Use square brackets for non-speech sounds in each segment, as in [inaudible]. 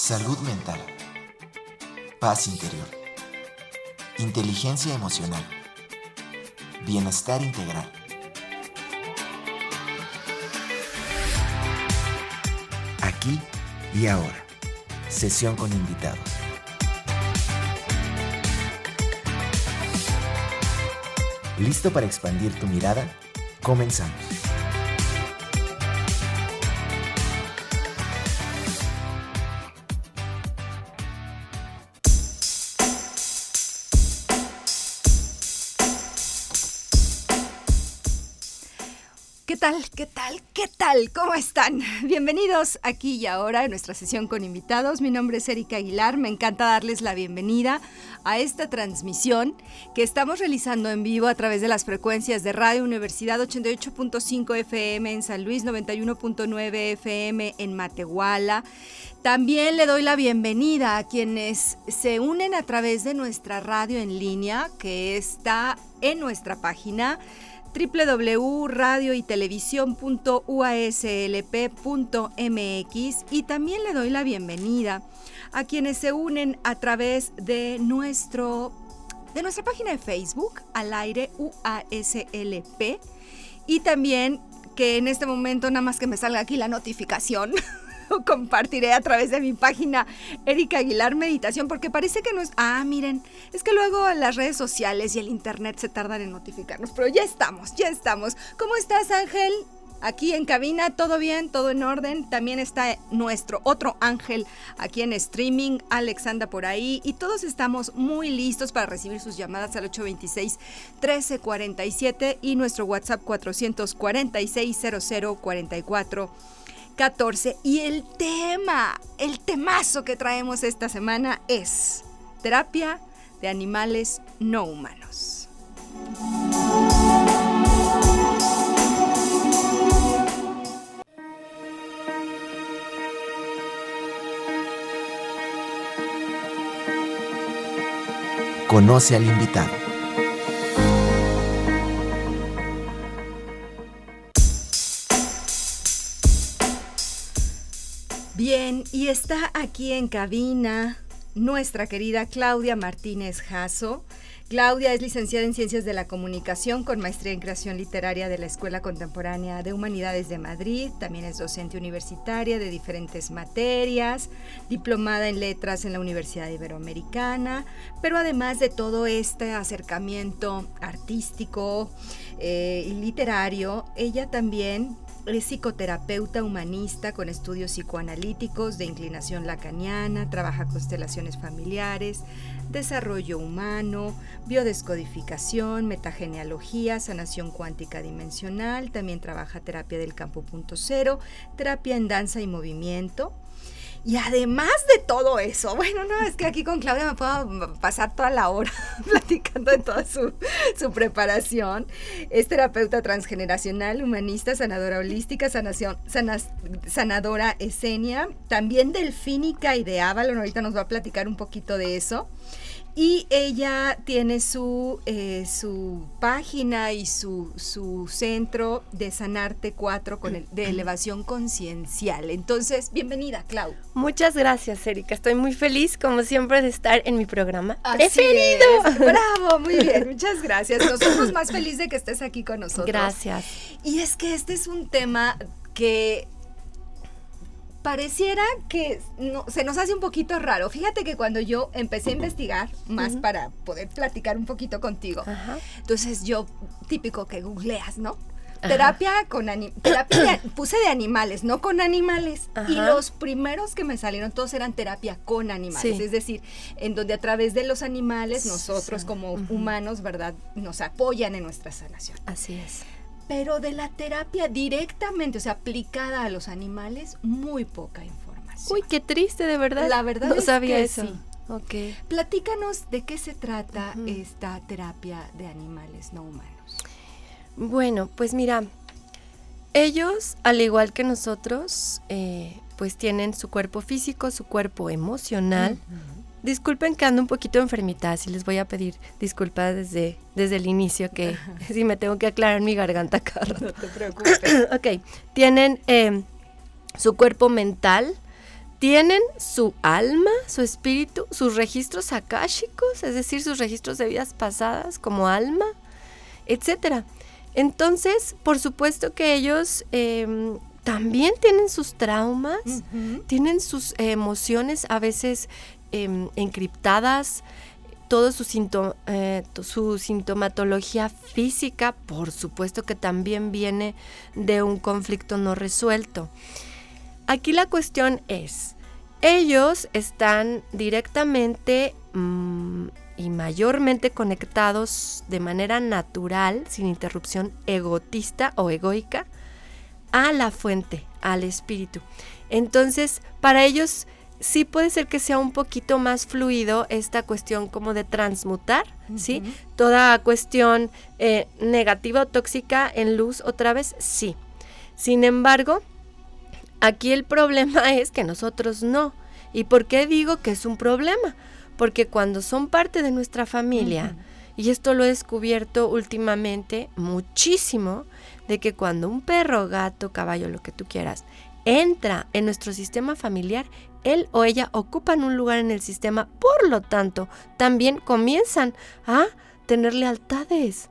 Salud mental. Paz interior. Inteligencia emocional. Bienestar integral. Aquí y ahora. Sesión con invitados. ¿Listo para expandir tu mirada? Comenzamos. Tal? ¿Qué tal? ¿Qué tal? ¿Cómo están? Bienvenidos aquí y ahora en nuestra sesión con invitados. Mi nombre es Erika Aguilar. Me encanta darles la bienvenida a esta transmisión que estamos realizando en vivo a través de las frecuencias de Radio Universidad 88.5 FM en San Luis, 91.9 FM en Matehuala. También le doy la bienvenida a quienes se unen a través de nuestra radio en línea que está en nuestra página www.radioytelevisión.uaslp.mx y también le doy la bienvenida a quienes se unen a través de nuestro de nuestra página de Facebook al aire UASLP y también que en este momento nada más que me salga aquí la notificación [laughs] [laughs] compartiré a través de mi página Erika Aguilar Meditación, porque parece que no es... Ah, miren, es que luego las redes sociales y el internet se tardan en notificarnos, pero ya estamos, ya estamos. ¿Cómo estás, Ángel? Aquí en cabina, todo bien, todo en orden. También está nuestro otro ángel aquí en streaming, Alex anda por ahí. Y todos estamos muy listos para recibir sus llamadas al 826-1347 y nuestro WhatsApp 446 0044 14. Y el tema, el temazo que traemos esta semana es terapia de animales no humanos. Conoce al invitado. Bien, y está aquí en cabina nuestra querida Claudia Martínez Jasso. Claudia es licenciada en Ciencias de la Comunicación con maestría en Creación Literaria de la Escuela Contemporánea de Humanidades de Madrid. También es docente universitaria de diferentes materias, diplomada en Letras en la Universidad Iberoamericana. Pero además de todo este acercamiento artístico eh, y literario, ella también es psicoterapeuta humanista con estudios psicoanalíticos de inclinación lacaniana, trabaja constelaciones familiares, desarrollo humano, biodescodificación, metagenealogía, sanación cuántica dimensional, también trabaja terapia del campo punto cero, terapia en danza y movimiento, y además de todo eso, [laughs] bueno, no, es que aquí con Claudia me puedo pasar toda la hora [laughs] platicando de toda su, preparación. Es terapeuta transgeneracional, humanista, sanadora holística, sanación, sanadora esenia, también delfínica y de Avalon. Ahorita nos va a platicar un poquito de eso. Y ella tiene su, eh, su página y su, su centro de Sanarte 4 con el, de elevación conciencial. Entonces, bienvenida, Clau. Muchas gracias, Erika. Estoy muy feliz, como siempre, de estar en mi programa Así Es. [laughs] Bravo, muy bien. Muchas gracias. Nosotros más felices de que estés aquí con nosotros. Gracias. Y es que este es un tema que pareciera que se nos hace un poquito raro. Fíjate que cuando yo empecé a investigar más para poder platicar un poquito contigo, entonces yo, típico que googleas, ¿no? Terapia con [coughs] terapia puse de animales, no con animales. Y los primeros que me salieron todos eran terapia con animales, es decir, en donde a través de los animales nosotros como humanos, ¿verdad? Nos apoyan en nuestra sanación. Así es pero de la terapia directamente, o sea, aplicada a los animales, muy poca información. Uy, qué triste, de verdad. La verdad no sabía eso. Sí. Ok. Platícanos de qué se trata esta terapia de animales no humanos. Bueno, pues mira, ellos, al igual que nosotros, eh, pues tienen su cuerpo físico, su cuerpo emocional, Disculpen que ando un poquito enfermita, si les voy a pedir disculpas desde, desde el inicio, que si [laughs] me tengo que aclarar mi garganta, Carlos. No te preocupes. [coughs] ok, tienen em, su cuerpo mental, tienen su alma, su espíritu, sus registros akáshicos, es decir, sus registros de vidas pasadas como alma, etcétera. Entonces, por supuesto que ellos em, también tienen sus traumas, tienen sus emociones a veces em, encriptadas, toda su, eh, su sintomatología física, por supuesto que también viene de un conflicto no resuelto. Aquí la cuestión es, ellos están directamente mm, y mayormente conectados de manera natural, sin interrupción egotista o egoica, a la fuente, al espíritu. Entonces, para ellos sí puede ser que sea un poquito más fluido esta cuestión como de transmutar, ¿sí? Toda cuestión eh, negativa o tóxica en luz otra vez, sí. Sin embargo, Aquí el problema [laughs] es que nosotros no. ¿Y por qué digo que es un problema? Porque cuando son parte de nuestra familia, y esto lo he descubierto últimamente muchísimo, de que cuando un perro, gato, caballo, lo que tú quieras, entra en nuestro sistema familiar, él o ella ocupan un lugar en el sistema, por lo tanto, también comienzan a tener lealtades,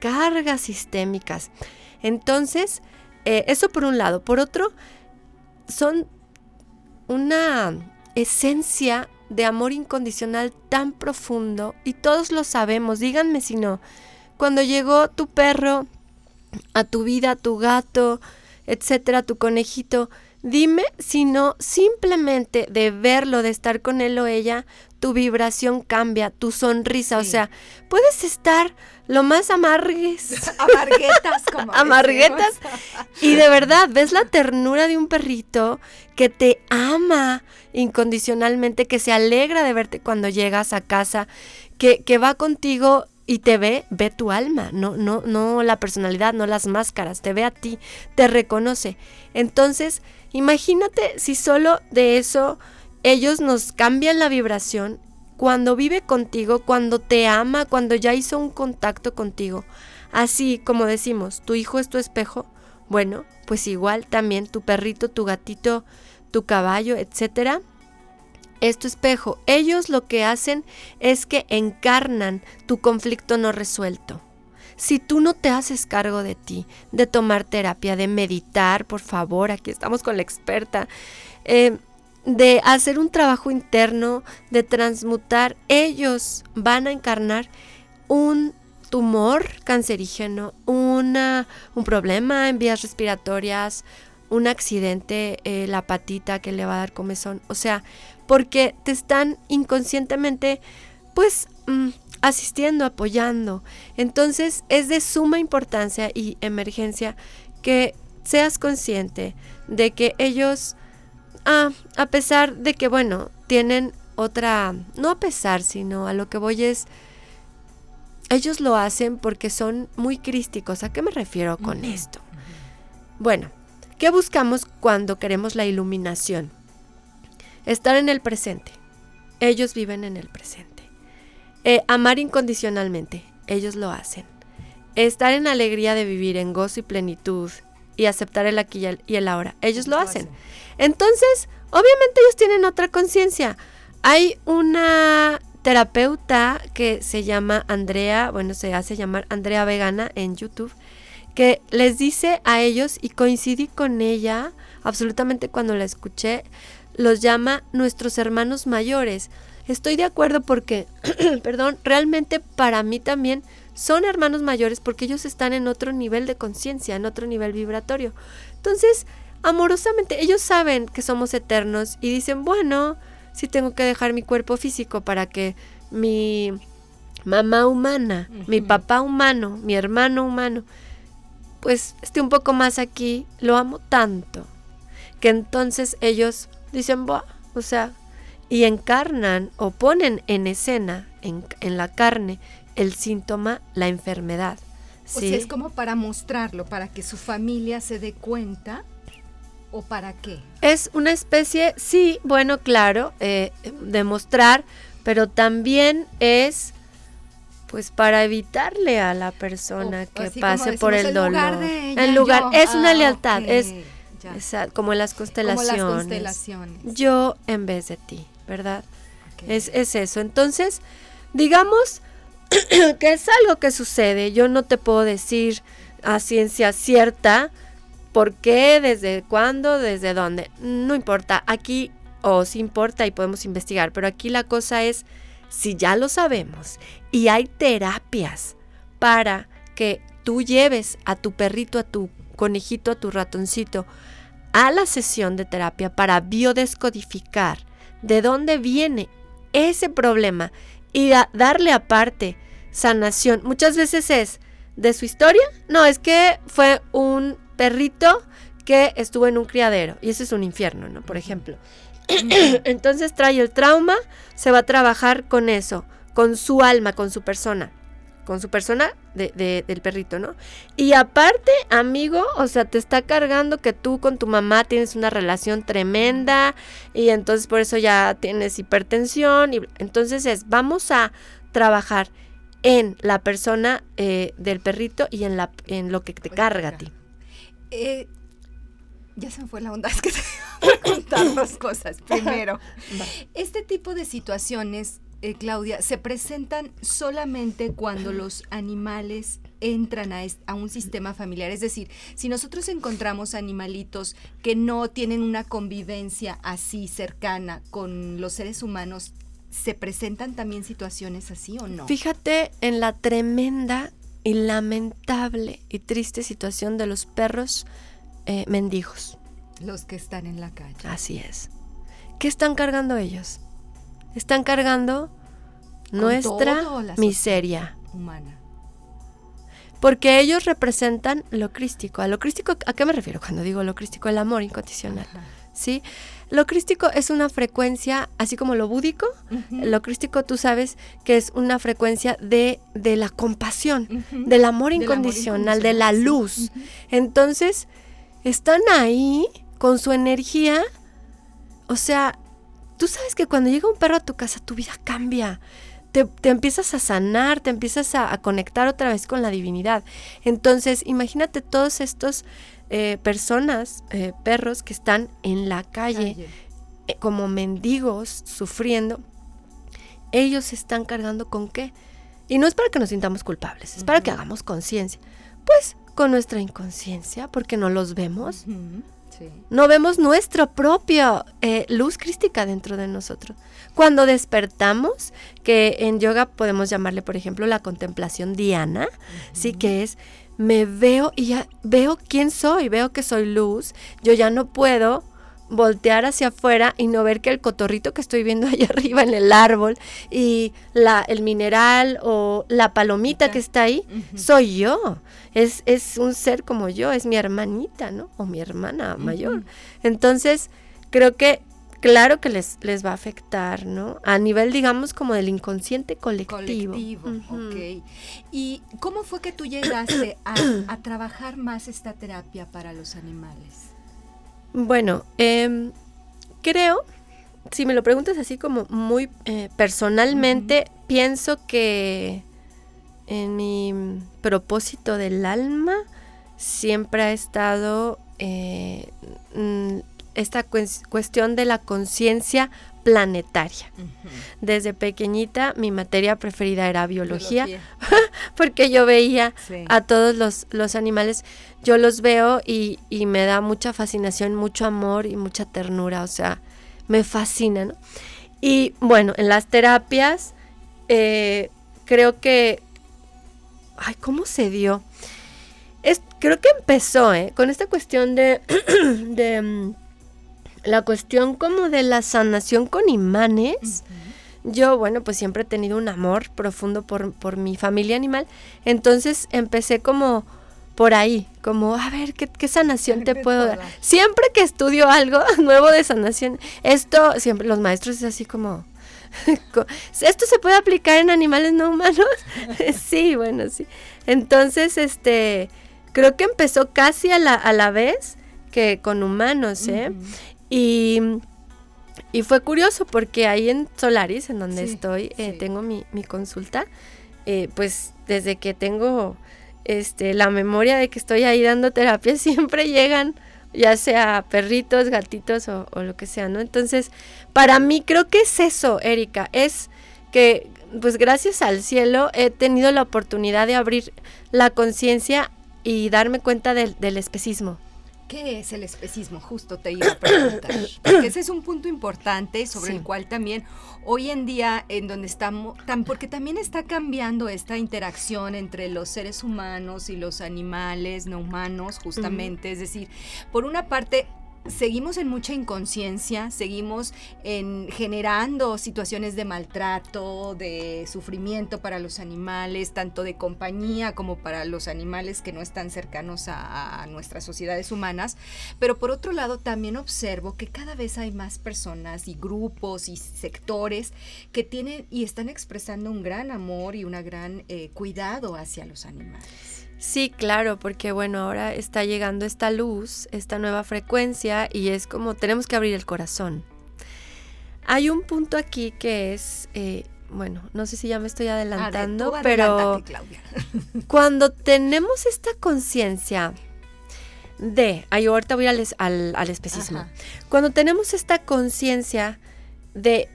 cargas sistémicas. Entonces, eh, eso por un lado. Por otro, son una esencia de amor incondicional tan profundo y todos lo sabemos, díganme si no. Cuando llegó tu perro a tu vida, tu gato, etcétera, tu conejito, dime si no simplemente de verlo, de estar con él o ella, tu vibración cambia, tu sonrisa, o sea, puedes estar lo más amargues. [laughs] Amarguetas, como. [laughs] amarguetas. Y de verdad, ves la ternura de un perrito que te ama incondicionalmente, que se alegra de verte cuando llegas a casa, que, que va contigo y te ve, ve tu alma, no, no, no la personalidad, no las máscaras, te ve a ti, te reconoce. Entonces, imagínate si solo de eso ellos nos cambian la vibración cuando vive contigo, cuando te ama, cuando ya hizo un contacto contigo. Así como decimos, tu hijo es tu espejo, bueno, pues igual también tu perrito, tu gatito, tu caballo, etcétera, es tu espejo. Ellos lo que hacen es que encarnan tu conflicto no resuelto. Si tú no te haces cargo de ti, de tomar terapia, de meditar, por favor, aquí estamos con la experta, eh, de hacer un trabajo interno, de transmutar, ellos van a encarnar un tumor cancerígeno, una, un problema en vías respiratorias, un accidente, eh, la patita que le va a dar comezón. O sea, porque te están inconscientemente, pues, mm, asistiendo, apoyando. Entonces, es de suma importancia y emergencia que seas consciente de que ellos Ah, a pesar de que, bueno, tienen otra, no a pesar, sino a lo que voy es, ellos lo hacen porque son muy crísticos. ¿A qué me refiero con esto? Bueno, ¿qué buscamos cuando queremos la iluminación? Estar en el presente. Ellos viven en el presente. Eh, amar incondicionalmente. Ellos lo hacen. Estar en alegría de vivir, en gozo y plenitud y aceptar el aquí y el ahora. Ellos lo hacen. Entonces, obviamente ellos tienen otra conciencia. Hay una terapeuta que se llama Andrea, bueno, se hace llamar Andrea Vegana en YouTube, que les dice a ellos, y coincidí con ella absolutamente cuando la escuché, los llama nuestros hermanos mayores. Estoy de acuerdo porque, [clears throat] perdón, realmente para mí también son hermanos mayores porque ellos están en otro nivel de conciencia, en otro nivel vibratorio. Entonces, amorosamente, ellos saben que somos eternos y dicen, bueno, si tengo que dejar mi cuerpo físico para que mi mamá humana, mi papá humano, mi hermano humano, pues esté un poco más aquí, lo amo tanto, que entonces ellos dicen, o sea, y encarnan o ponen en escena, en, en la carne, el síntoma, la enfermedad. ¿sí? O sea, es como para mostrarlo, para que su familia se dé cuenta o para qué. Es una especie, sí, bueno, claro, eh, demostrar, pero también es pues para evitarle a la persona que pase por el dolor. en lugar, es una ah, lealtad, es Ya. Esa- como en las Como las constelaciones. Yo en vez de ti, ¿verdad? Es, es eso. Entonces, digamos [clears throat] que es algo que sucede. Yo no te puedo decir a ciencia cierta por qué, desde cuándo, desde dónde. No importa. Aquí os importa y podemos investigar. Pero aquí la cosa es, si ya lo sabemos y hay terapias para que tú lleves a tu perrito, a tu conejito, a tu ratoncito a la sesión de terapia para biodescodificar de dónde viene ese problema y da- darle aparte sanación. Muchas veces es de su historia, no, es que fue un perrito que estuvo en un criadero y ese es un infierno, ¿no? Por ejemplo. [clears throat] Entonces trae el trauma, se va a trabajar con eso, con su alma, con su persona, con su persona de- de- del perrito, ¿no? Y aparte, amigo, o sea, te está cargando que tú con tu mamá tienes una relación tremenda y entonces por eso ya tienes hipertensión. Y entonces es, vamos a trabajar en la persona eh, del perrito y en, la, en lo que te Pues carga a ti. Eh, ya se me fue la onda, [laughs] es que te voy a contar dos cosas. [laughs] Primero, este tipo de situaciones, eh, Claudia, se presentan solamente cuando los animales entran a, un sistema familiar. Es decir, si nosotros encontramos animalitos que no tienen una convivencia así cercana con los seres humanos, ¿se presentan también situaciones así o no? Fíjate en la tremenda y lamentable y triste situación de los perros eh, mendigos. Los que están en la calle. Así es. ¿Qué están cargando ellos? Están cargando Con nuestra miseria. Humana. Porque ellos representan lo crístico. ¿A lo crístico a qué me refiero cuando digo lo crístico? El amor incondicional. Ajá. ¿Sí? Lo crístico es una frecuencia, así como lo búdico, lo crístico tú sabes que es una frecuencia de, de la compasión, del amor Del amor incondicional, de la luz. Entonces, están ahí con su energía. O sea, tú sabes que cuando llega un perro a tu casa, tu vida cambia. Te, te empiezas a sanar, te empiezas a, a conectar otra vez con la divinidad. Entonces, imagínate todos estos eh, personas, eh, perros que están en la calle, Calle. eh, como mendigos, sufriendo. Ellos se están cargando con qué? Y no es para que nos sintamos culpables, es para que hagamos conciencia. Pues con nuestra inconsciencia, porque no los vemos. Sí. No vemos nuestra propia eh, luz crística dentro de nosotros. Cuando despertamos, que en yoga podemos llamarle, por ejemplo, la contemplación diana, sí que es, me veo y ya veo quién soy, veo que soy luz, yo ya no puedo voltear hacia afuera y no ver que el cotorrito que estoy viendo [laughs] allá arriba en el árbol y la, el mineral o la palomita que está ahí, soy yo. Es, es un ser como yo, es mi hermanita, ¿no? O mi hermana mayor. Entonces, creo que, claro que les, les va a afectar, ¿no? A nivel, digamos, como del inconsciente colectivo. Colectivo, ok. ¿Y cómo fue que tú llegaste a, a trabajar más esta terapia para los animales? Bueno, em, creo, si me lo preguntas así como muy eh, personalmente, pienso que en mi propósito del alma siempre ha estado eh, mm, esta cues- cuestión de la conciencia planetaria. Desde pequeñita mi materia preferida era biología, [laughs] porque yo veía Sí. a todos los, los animales, yo los veo y, y me da mucha fascinación, mucho amor y mucha ternura, o sea, me fascina, ¿no? Y bueno, en las terapias eh, creo que... Ay, ¿cómo se dio? Es, creo que empezó, ¿eh? Con esta cuestión de... [clears throat] de mm, la cuestión como de la sanación con imanes. Yo, bueno, pues siempre he tenido un amor profundo por, por mi familia animal. Entonces empecé como por ahí, como, a ver, ¿qué, qué sanación [laughs] te ¿Qué puedo dar? Siempre que estudio algo [laughs] nuevo de sanación, esto, siempre los maestros es así como, co- [laughs] ¿esto se puede aplicar en animales no humanos? [laughs] sí, bueno, sí. Entonces, este, creo que empezó casi a la, a la vez que con humanos, ¿eh? Y, y fue curioso porque ahí en Solaris, en donde Sí, estoy, eh, sí. tengo mi, mi consulta, eh, pues desde que tengo este, la memoria de que estoy ahí dando terapia, [laughs] siempre llegan, ya sea perritos, gatitos o, lo que sea, ¿no? Entonces, para mí creo que es eso, Erika, es que pues gracias al cielo he tenido la oportunidad de abrir la conciencia y darme cuenta del, del especismo. ¿Qué es el especismo? Justo te iba a preguntar. Porque ese es un punto importante sobre Sí. el cual también hoy en día, en donde estamos, tan, porque también está cambiando esta interacción entre los seres humanos y los animales no humanos, justamente. Es decir, por una parte, seguimos en mucha inconsciencia, seguimos en generando situaciones de maltrato, de sufrimiento para los animales, tanto de compañía como para los animales que no están cercanos a, nuestras sociedades humanas. Pero por otro lado, también observo que cada vez hay más personas y grupos y sectores que tienen y están expresando un gran amor y una gran eh, cuidado hacia los animales. Sí, claro, porque bueno, ahora está llegando esta luz, esta nueva frecuencia y es como tenemos que abrir el corazón. Hay un punto aquí que es, eh, bueno, no sé si ya me estoy adelantando, Ade- tú pero [laughs] cuando tenemos esta conciencia de, ay, ahorita voy al, al, al especismo, Ajá. cuando tenemos esta conciencia de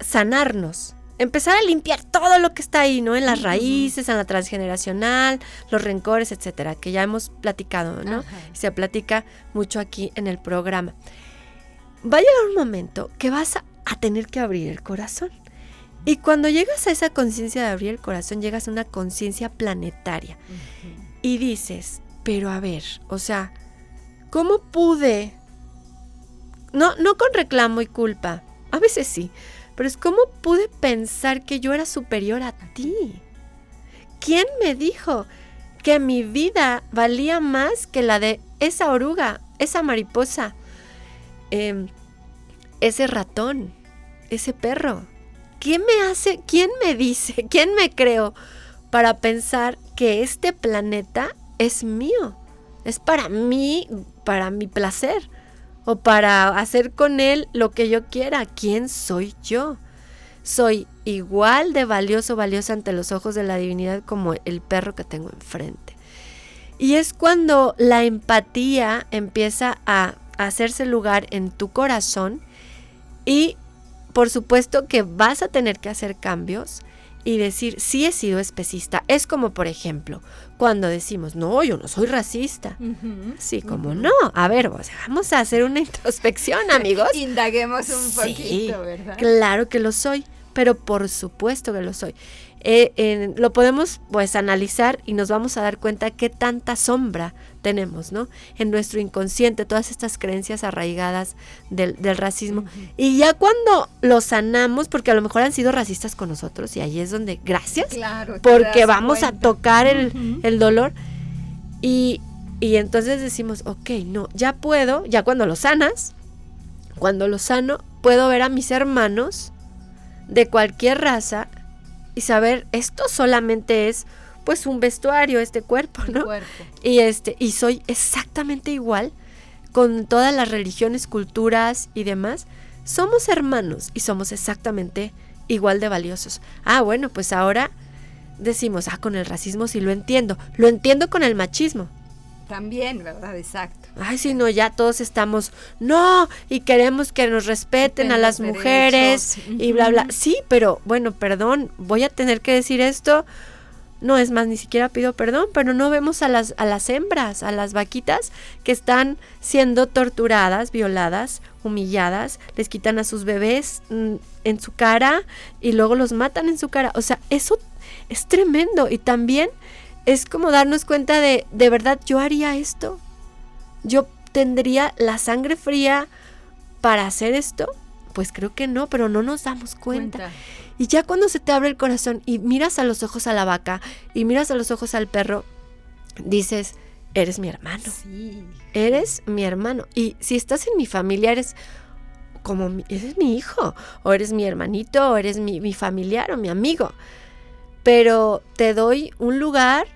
sanarnos, empezar a limpiar todo lo que está ahí, ¿no? En las raíces, en la transgeneracional, los rencores, etcétera, que ya hemos platicado, ¿no? Ajá. Se platica mucho aquí en el programa. Va a llegar un momento que vas a, a tener que abrir el corazón. Y cuando llegas a esa conciencia de abrir el corazón, llegas a una conciencia planetaria y dices, pero a ver, o sea, ¿cómo pude? No, no con reclamo y culpa, a veces sí, pero es cómo pude pensar que yo era superior a ti. ¿Quién me dijo que mi vida valía más que la de esa oruga, esa mariposa, em, ese ratón, ese perro? ¿Quién me hace, quién me dice, [laughs] quién me creo para pensar que este planeta es mío? Es para mí, para mi placer o para hacer con él lo que yo quiera. ¿Quién soy yo? Soy igual de valioso, valiosa ante los ojos de la divinidad como el perro que tengo enfrente. Y es cuando la empatía empieza a hacerse lugar en tu corazón y por supuesto que vas a tener que hacer cambios y decir, sí he sido especista. Es como, por ejemplo, cuando decimos, no, yo no soy racista. Sí, como no. A ver, o sea, vamos a hacer una introspección, [laughs] amigos. Indaguemos un Sí, poquito, ¿verdad? Claro que lo soy, pero por supuesto que lo soy. Eh, lo podemos pues analizar y nos vamos a dar cuenta qué tanta sombra tenemos, ¿no? En nuestro inconsciente, todas estas creencias arraigadas del, del racismo. Y ya cuando lo sanamos, porque a lo mejor han sido racistas con nosotros, y ahí es donde, gracias, Claro. porque vamos a tocar el, el dolor. Y, y entonces decimos, ok, no, ya puedo, ya cuando lo sanas, cuando lo sano, puedo ver a mis hermanos de cualquier raza y saber, esto solamente es pues un vestuario, este cuerpo, ¿no? cuerpo. Y este, y soy exactamente igual con todas las religiones, culturas y demás. Somos hermanos y somos exactamente igual de valiosos. Ah, bueno, pues ahora decimos, ah, con el racismo sí lo entiendo. Lo entiendo con el machismo. También, ¿verdad? Exacto. Ay, si no, ya todos estamos, no, y queremos que nos respeten a las mujeres y bla, bla. Sí, pero bueno, perdón, voy a tener que decir esto. No, es más, ni siquiera pido perdón, pero no vemos a las, a las hembras, a las vaquitas que están siendo torturadas, violadas, humilladas, les quitan a sus bebés mm, en su cara y luego los matan en su cara. O sea, eso es tremendo y también es como darnos cuenta de, de verdad, yo haría esto. Yo tendría la sangre fría para hacer esto. Pues creo que no, pero no nos damos cuenta. Cuenta. Y ya cuando se te abre el corazón y miras a los ojos a la vaca y miras a los ojos al perro, dices, eres mi hermano, Sí. eres mi hermano. Y si estás en mi familia, eres como, mi- eres mi hijo, o eres mi hermanito, o eres mi, mi familiar o mi amigo. Pero te doy un lugar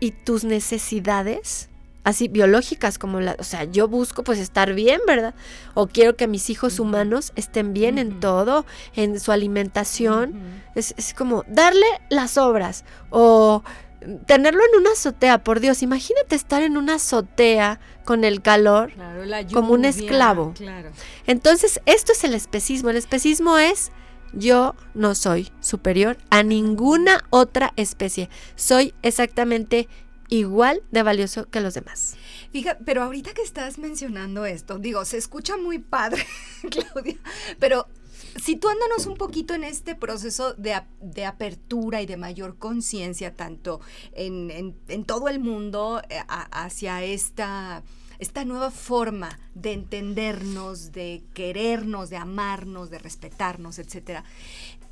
y tus necesidades, así biológicas como la, o sea, yo busco pues estar bien, ¿verdad? O quiero que mis hijos humanos estén bien en todo, en su alimentación. Es, es como darle las obras o tenerlo en una azotea, por Dios, imagínate estar en una azotea con el calor como un esclavo. Entonces, esto es el especismo. El especismo es yo no soy superior a ninguna otra especie. Soy exactamente igual de valioso que los demás. Fíjate, pero ahorita que estás mencionando esto, digo, se escucha muy padre, [laughs] Claudia, pero situándonos un poquito en este proceso de, apertura y de mayor conciencia, tanto en, todo el mundo, eh, hacia esta, esta nueva forma de entendernos, de querernos, de amarnos, de respetarnos, etcétera.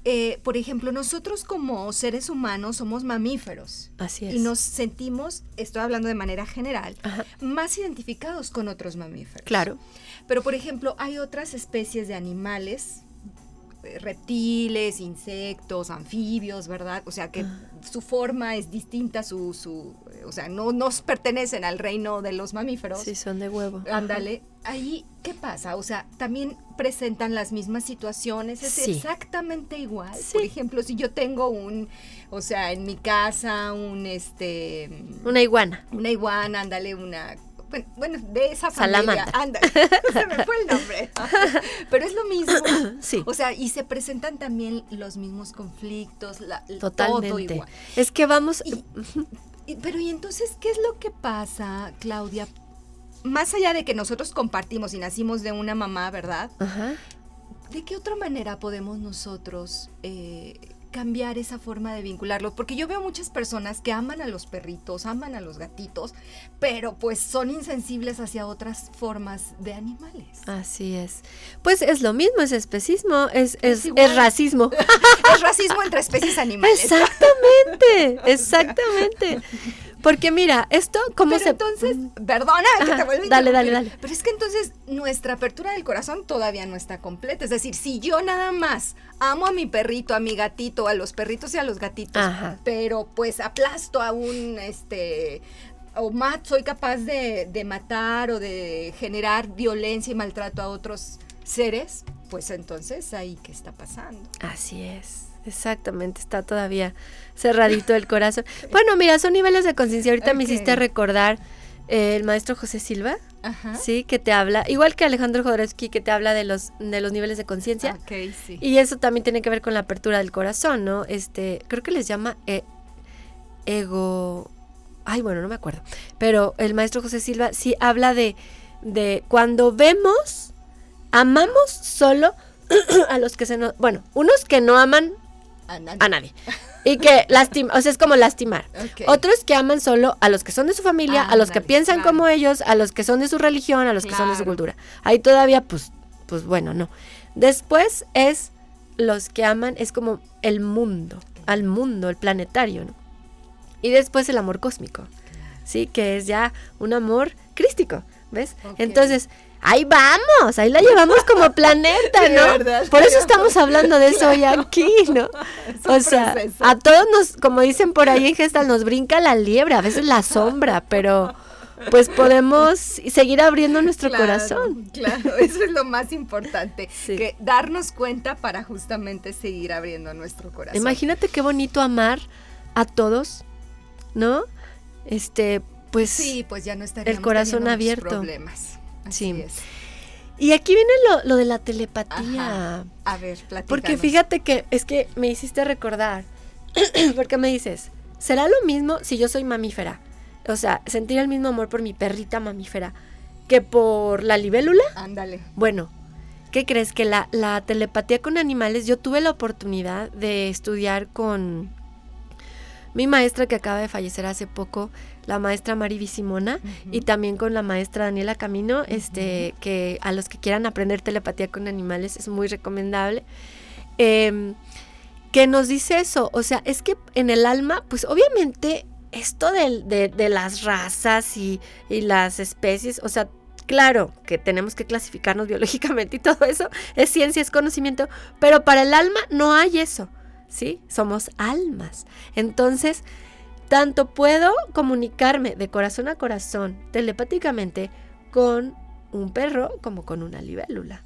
Eh, por ejemplo, nosotros como seres humanos somos mamíferos. Así es. Y nos sentimos, estoy hablando de manera general, más identificados con otros mamíferos. Claro. Pero, por ejemplo, hay otras especies de animales reptiles, insectos, anfibios, ¿verdad? O sea que. Su forma es distinta, su, su, o sea, no nos pertenecen al reino de los mamíferos. Sí, son de huevo. Ándale. Ahí, ¿qué pasa? O sea, también presentan las mismas situaciones, es exactamente igual. Por ejemplo, si yo tengo un, o sea, en mi casa, un, este... Una iguana. Una iguana, ándale, una bueno, de esa familia. Anda, [laughs] se me fue el nombre. [laughs] Pero es lo mismo. [coughs] Sí. O sea, y se presentan también los mismos conflictos, la, Totalmente. todo igual. Es que vamos... pero y entonces, ¿qué es lo que pasa, Claudia? Más allá de que nosotros compartimos y nacimos de una mamá, ¿verdad? Ajá. ¿De qué otra manera podemos nosotros eh, cambiar esa forma de vincularlos, porque yo veo muchas personas que aman a los perritos, aman a los gatitos, pero pues son insensibles hacia otras formas de animales. Así es. Pues es lo mismo, es especismo, es, es, es racismo. [laughs] es racismo entre especies animales. Exactamente, exactamente. Porque mira, esto como se... entonces, perdona que te vuelva Dale, dale, dale. Pero es que entonces nuestra apertura del corazón todavía no está completa. Es decir, si yo nada más amo a mi perrito, a mi gatito, a los perritos y a los gatitos, pero pues aplasto a un, este, o más soy capaz de, de matar o de generar violencia y maltrato a otros seres, pues entonces ahí qué está pasando. Así es. Exactamente, está todavía cerradito el corazón. [laughs] Bueno, mira, son niveles de conciencia. Ahorita me hiciste recordar eh, el maestro José Silva, sí, que te habla, igual que Alejandro Jodorowsky, que te habla de los de los niveles de conciencia. sí. Y eso también tiene que ver con la apertura del corazón, ¿no? Este, creo que les llama eh, ego. Ay, bueno, no me acuerdo. Pero el maestro José Silva sí habla de de cuando vemos, amamos solo [clears throat] a los que se nos, bueno, unos que no aman a nadie. Y que lastima, o sea, es como lastimar. Otros que aman solo a los que son de su familia, a los que piensan como ellos, a los que son de su religión, a los que son de su cultura. Ahí todavía, pues, pues bueno, no. Después es los que aman, es como el mundo, al mundo, el planetario, ¿no? Y después el amor cósmico, ¿sí? Que es ya un amor crístico, ¿ves? Entonces, ahí vamos, ahí la llevamos como planeta, [laughs] ¿no? Por eso estamos hablando de eso hoy aquí, ¿no? [laughs] O sea, a todos nos, como dicen por ahí en Gestal, nos brinca la liebre, a veces la sombra, pero pues podemos seguir abriendo nuestro corazón. Claro, eso es lo más importante, que darnos cuenta para justamente seguir abriendo nuestro corazón. Imagínate qué bonito amar a todos, ¿no? Este, pues sí, pues ya no estaríamos el corazón abierto. Problemas sí. Y aquí viene lo, de la telepatía. A ver, platícanos. Porque fíjate que es que me hiciste recordar. [clears throat] porque me dices, ¿será lo mismo si yo soy mamífera? O sea, sentir el mismo amor por mi perrita mamífera que por la libélula. Ándale. Bueno, ¿qué crees? Que la, la telepatía con animales, yo tuve la oportunidad de estudiar con mi maestra que acaba de fallecer hace poco, la maestra Mari Simona, y también con la maestra Daniela Camino, este, que a los que quieran aprender telepatía con animales es muy recomendable. Em, que nos dice eso, o sea, es que en el alma, pues obviamente esto de, de, las razas y, y las especies, o sea, Claro que tenemos que clasificarnos [laughs] biológicamente y todo eso es ciencia, es conocimiento, pero para el alma no hay eso, ¿sí? Somos almas. Entonces, tanto puedo comunicarme de corazón a corazón, telepáticamente, con un perro como con una libélula.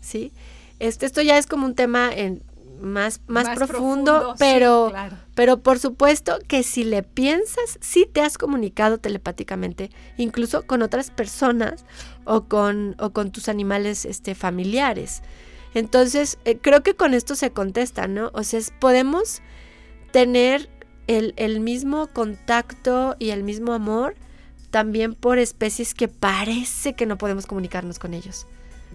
¿Sí? Este, esto ya es como un tema en más, más, profundo, pero, pero por supuesto que si le piensas, sí te has comunicado telepáticamente, incluso con otras personas o con, o con tus animales este, familiares. Entonces, eh, creo que con esto se contesta, ¿no? O sea, podemos tener el, el mismo contacto y el mismo amor también por especies que parece que no podemos comunicarnos con ellos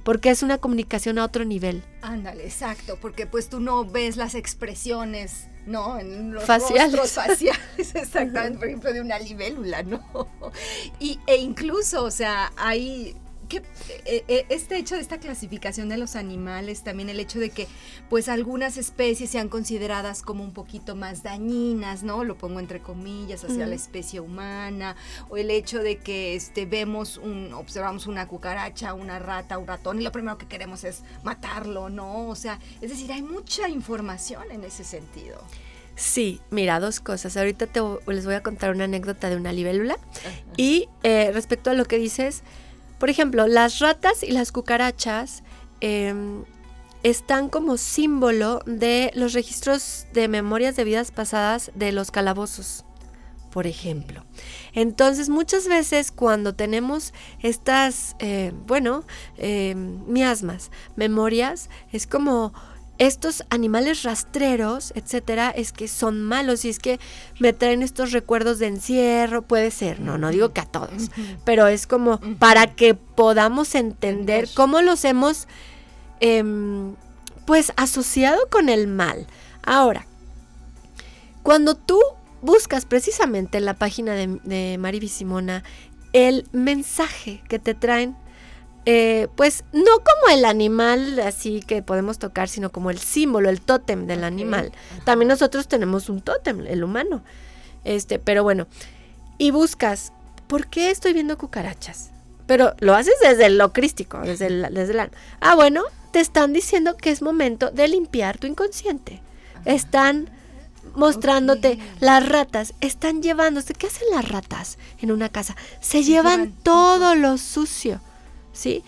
porque es una comunicación a otro nivel. Ándale, exacto, porque pues tú no ves las expresiones, ¿no? En los faciales. [laughs] faciales, exactamente, por ejemplo, de una libélula, ¿no? [laughs] Y, e incluso, o sea, hay eh, eh, este hecho de esta clasificación de los animales, también el hecho de que pues algunas especies sean consideradas como un poquito más dañinas, ¿no? Lo pongo entre comillas, hacia la especie humana, o el hecho de que este, vemos un, observamos una cucaracha, una rata, un ratón, y lo primero que queremos es matarlo, ¿no? O sea, es decir, hay mucha información en ese sentido. Sí, mira, dos cosas. Ahorita te, les voy a contar una anécdota de una libélula. Y eh, respecto a lo que dices, por ejemplo, las ratas y las cucarachas em, están como símbolo de los registros de memorias de vidas pasadas de los calabozos, por ejemplo. Entonces, muchas veces cuando tenemos estas, eh, bueno, em, miasmas, memorias, es como estos animales rastreros, etcétera, es que son malos y es que me traen estos recuerdos de encierro, puede ser, no, no digo que a todos, pero es como para que podamos entender cómo los hemos, em, pues, asociado con el mal. Ahora, cuando tú buscas precisamente en la página de, de Mari Simona el mensaje que te traen eh, pues no como el animal así que podemos tocar, sino como el símbolo, el tótem del animal. También nosotros tenemos un tótem, el humano. Este, pero bueno, y buscas, ¿por qué estoy viendo cucarachas? Pero lo haces desde lo crístico, desde el, desde Ah, bueno, te están diciendo que es momento de limpiar tu inconsciente. Están mostrándote las ratas, están llevándose. ¿Qué hacen las ratas en una casa? Se, llevan, todo lo sucio ¿sí?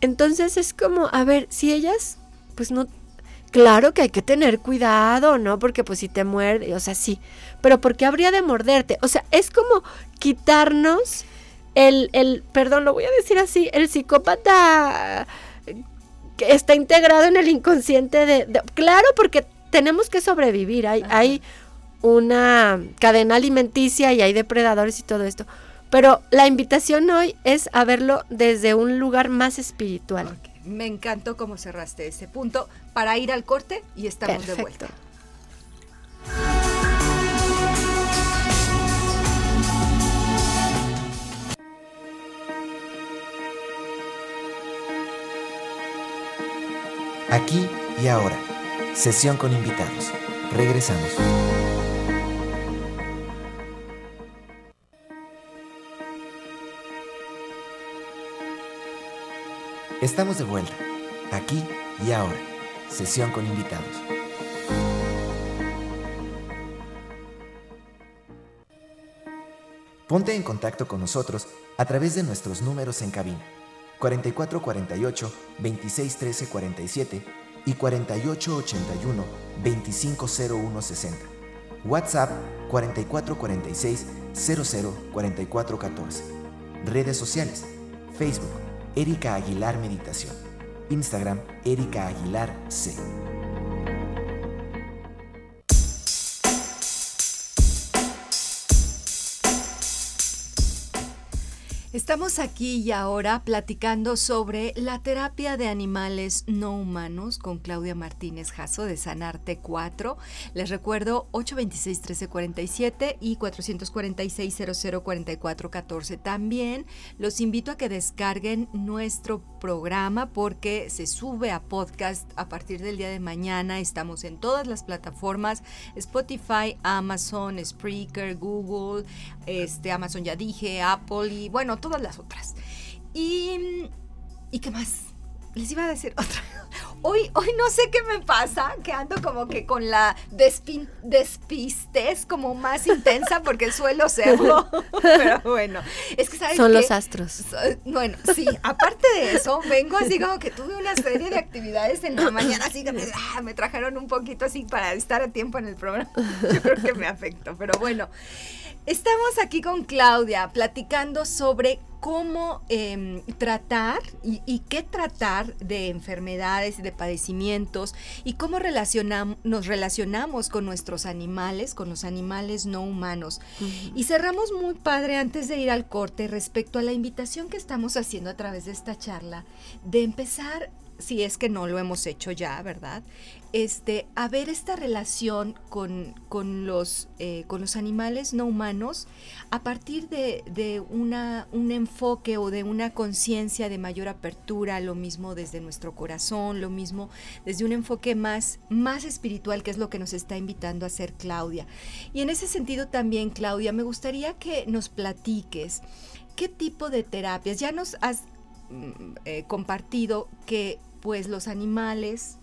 Entonces es como, a ver, si ellas, pues no, claro que hay que tener cuidado, ¿no? Porque pues si te muerde, o sea, sí, pero ¿por qué habría de morderte? O sea, es como quitarnos el, el, perdón, lo voy a decir así, el psicópata que está integrado en el inconsciente de, claro, porque tenemos que sobrevivir, hay, hay una cadena alimenticia y hay depredadores y todo esto. Pero la invitación hoy es a verlo desde un lugar más espiritual. Me encantó cómo cerraste ese punto para ir al corte y estamos de vuelta. Aquí y ahora. Sesión con invitados. Regresamos. Estamos de vuelta, aquí y ahora. Sesión con invitados. Ponte en contacto con nosotros a través de nuestros números en cabina 4448 2613 47 y 4881 250160. WhatsApp 4446 004414. Redes sociales: Facebook Erika Aguilar Meditación. Instagram, Erika Aguilar C. Estamos aquí y ahora platicando sobre la terapia de animales no humanos con Claudia Martínez Jasso de Sanarte 4. Les recuerdo 826-1347 y 446-004414. También los invito a que descarguen nuestro programa porque se sube a podcast a partir del día de mañana. Estamos en todas las plataformas, Spotify, Amazon, Spreaker, Google, este, Amazon ya dije, Apple y bueno, todas las otras. Y, ¿y qué más? Les iba a decir otra. [laughs] hoy, hoy no sé qué me pasa, que ando como que con la despin, despistez como más intensa porque suelo serlo. [laughs] Pero bueno, es que sabes Son los astros. Bueno, sí, aparte de eso, vengo así como que tuve una serie de actividades en la mañana, así que me, ah, me trajeron un poquito así para estar a tiempo en el programa. [laughs] Yo creo que me afectó, pero bueno. Estamos aquí con Claudia platicando sobre cómo em, tratar y, qué tratar de enfermedades y de padecimientos y cómo nos relacionamos con nuestros animales, con los animales no humanos. Y cerramos muy padre antes de ir al corte respecto a la invitación que estamos haciendo a través de esta charla de empezar si es que no lo hemos hecho ya, ¿verdad? Este, a ver esta relación con, los, eh, con los animales no humanos a partir de, una, un enfoque o de una conciencia de mayor apertura, lo mismo desde nuestro corazón, lo mismo desde un enfoque más, más espiritual, que es lo que nos está invitando a hacer Claudia. Y en ese sentido también, Claudia, me gustaría que nos platiques qué tipo de terapias, ya nos has mm, eh, compartido que pues los animales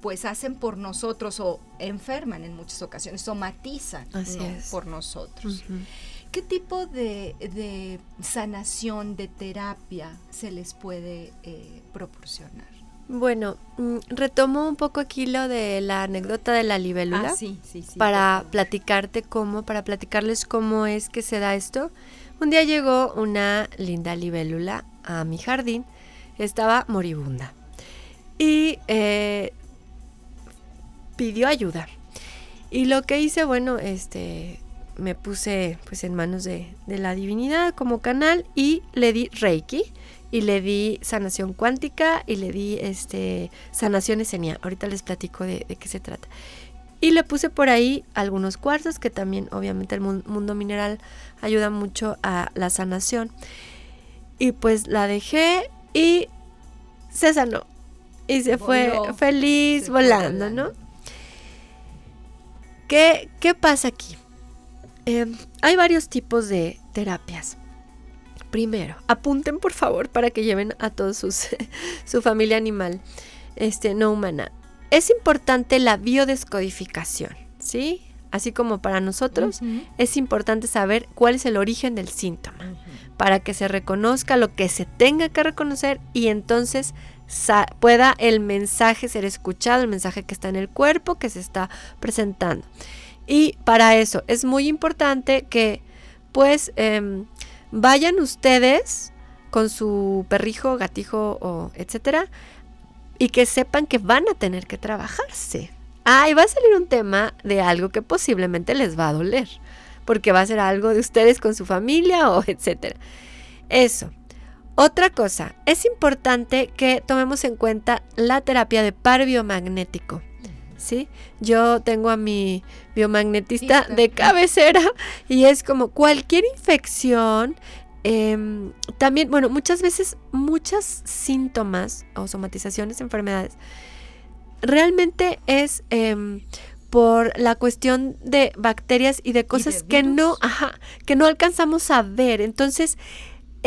pues hacen por nosotros o enferman en muchas ocasiones, somatizan por nosotros. ¿Qué tipo de, sanación, de terapia se les puede eh, proporcionar? Bueno, mm, retomo un poco aquí lo de la anécdota de la libélula. Ah, para platicarte cómo, para platicarles cómo es que se da esto. Un día llegó una linda libélula a mi jardín, estaba moribunda. Y eh, pidió ayuda. Y lo que hice, bueno, este, me puse pues en manos de, la divinidad como canal y le di Reiki y le di sanación cuántica y le di este sanación esenia. Ahorita les platico de, qué se trata. Y le puse por ahí algunos cuarzos que también obviamente el mundo mineral ayuda mucho a la sanación. Y pues la dejé y se sanó. Y se fue feliz volando, ¿no? ¿Qué, pasa aquí? Em, hay varios tipos de terapias. Primero, apunten por favor para que lleven a todos sus, [laughs] su familia animal este, no humana. Es importante la biodescodificación, ¿sí? Así como para nosotros, es importante saber cuál es el origen del síntoma, para que se reconozca lo que se tenga que reconocer y entonces pueda el mensaje ser escuchado, el mensaje que está en el cuerpo, que se está presentando. Y para eso es muy importante que pues em, vayan ustedes con su perrijo, gatijo o etcétera y que sepan que van a tener que trabajarse. Ah, y va a salir un tema de algo que posiblemente les va a doler, porque va a ser algo de ustedes con su familia o etcétera. Eso. Otra cosa, es importante que tomemos en cuenta la terapia de par biomagnético. ¿Sí? Yo tengo a mi biomagnetista de cabecera y es como cualquier infección, em, también, bueno, muchas veces muchos síntomas o somatizaciones, enfermedades, realmente es em, por la cuestión de bacterias y de cosas que no, ajá, que no alcanzamos a ver. Entonces,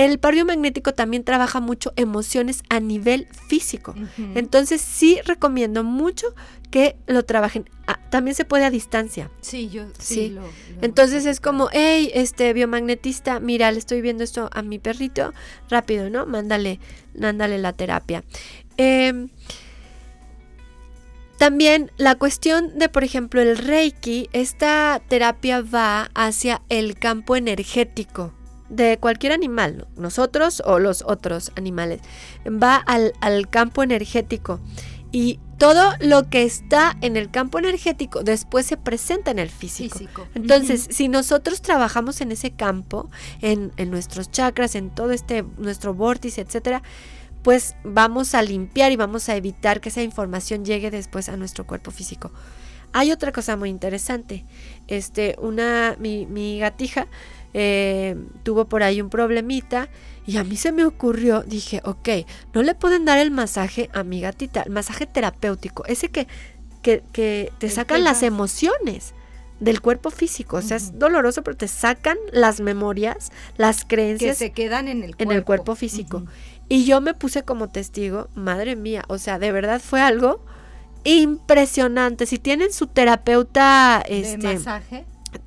el par magnético también trabaja mucho emociones a nivel físico. Entonces sí recomiendo mucho que lo trabajen. Ah, también se puede a distancia. Sí, yo sí. Entonces es como, hey, este biomagnetista, mira, le estoy viendo esto a mi perrito, rápido, ¿no? Mándale, mándale la terapia. Em, también la cuestión de, por ejemplo, el Reiki, esta terapia va hacia el campo energético de cualquier animal, nosotros o los otros animales, va al, campo energético y todo lo que está en el campo energético después se presenta en el físico. Entonces, si nosotros trabajamos en ese campo, en, en, nuestros chakras, en todo este, nuestro vórtice, etcétera, pues vamos a limpiar y vamos a evitar que esa información llegue después a nuestro cuerpo físico. Hay otra cosa muy interesante. Este, una, mi, mi gatija, eh, tuvo por ahí un problemita y a mí se me ocurrió, dije, ok, no le pueden dar el masaje a mi gatita, el masaje terapéutico, ese que, que, te sacan las emociones. del cuerpo físico. O sea, es doloroso, pero te sacan las memorias, las creencias. Que se quedan en el cuerpo. En el cuerpo físico. Y yo me puse como testigo, madre mía, o sea, de verdad fue algo impresionante. Si tienen su terapeuta... Este, ¿De masaje?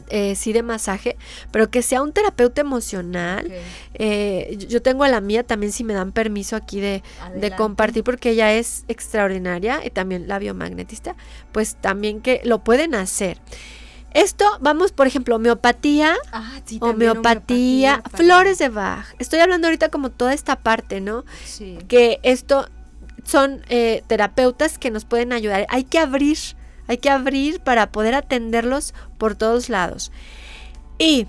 Eh, sí de masaje, pero que sea un terapeuta emocional. Eh, yo tengo a la mía también si me dan permiso aquí de, compartir porque ella es extraordinaria y también la biomagnetista, pues también que lo pueden hacer. Esto, vamos, por ejemplo, homeopatía, ah, homeopatía, flores de Bach. Estoy hablando ahorita como toda esta parte, ¿no? Sí. Que esto son eh, terapeutas que nos pueden ayudar. Hay que abrir hay que abrir para poder atenderlos por todos lados. Y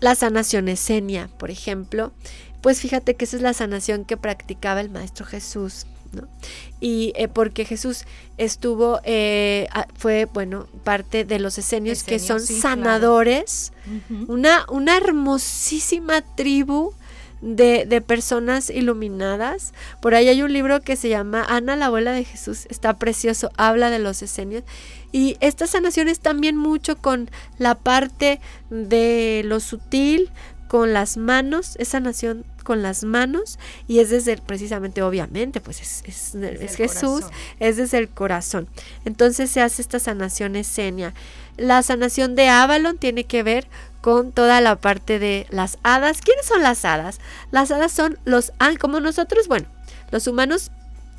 la sanación esenia, por ejemplo, pues fíjate que esa es la sanación que practicaba el Maestro Jesús. ¿no? Y eh, porque Jesús estuvo, eh, fue, bueno, parte de los esenios, que son sanadores, una, una hermosísima tribu de, personas iluminadas. Por ahí hay un libro que se llama Ana, la abuela de Jesús. Está precioso, habla de los esenios. Y esta sanación es también mucho con la parte de lo sutil, con las manos, esa sanación con las manos y es desde precisamente obviamente pues es, es, Jesús es desde el corazón entonces se hace esta sanación esenia la sanación de Avalon tiene que ver con toda la parte de las hadas. ¿Quiénes son las hadas? Las hadas son los ángeles, como nosotros, bueno, los humanos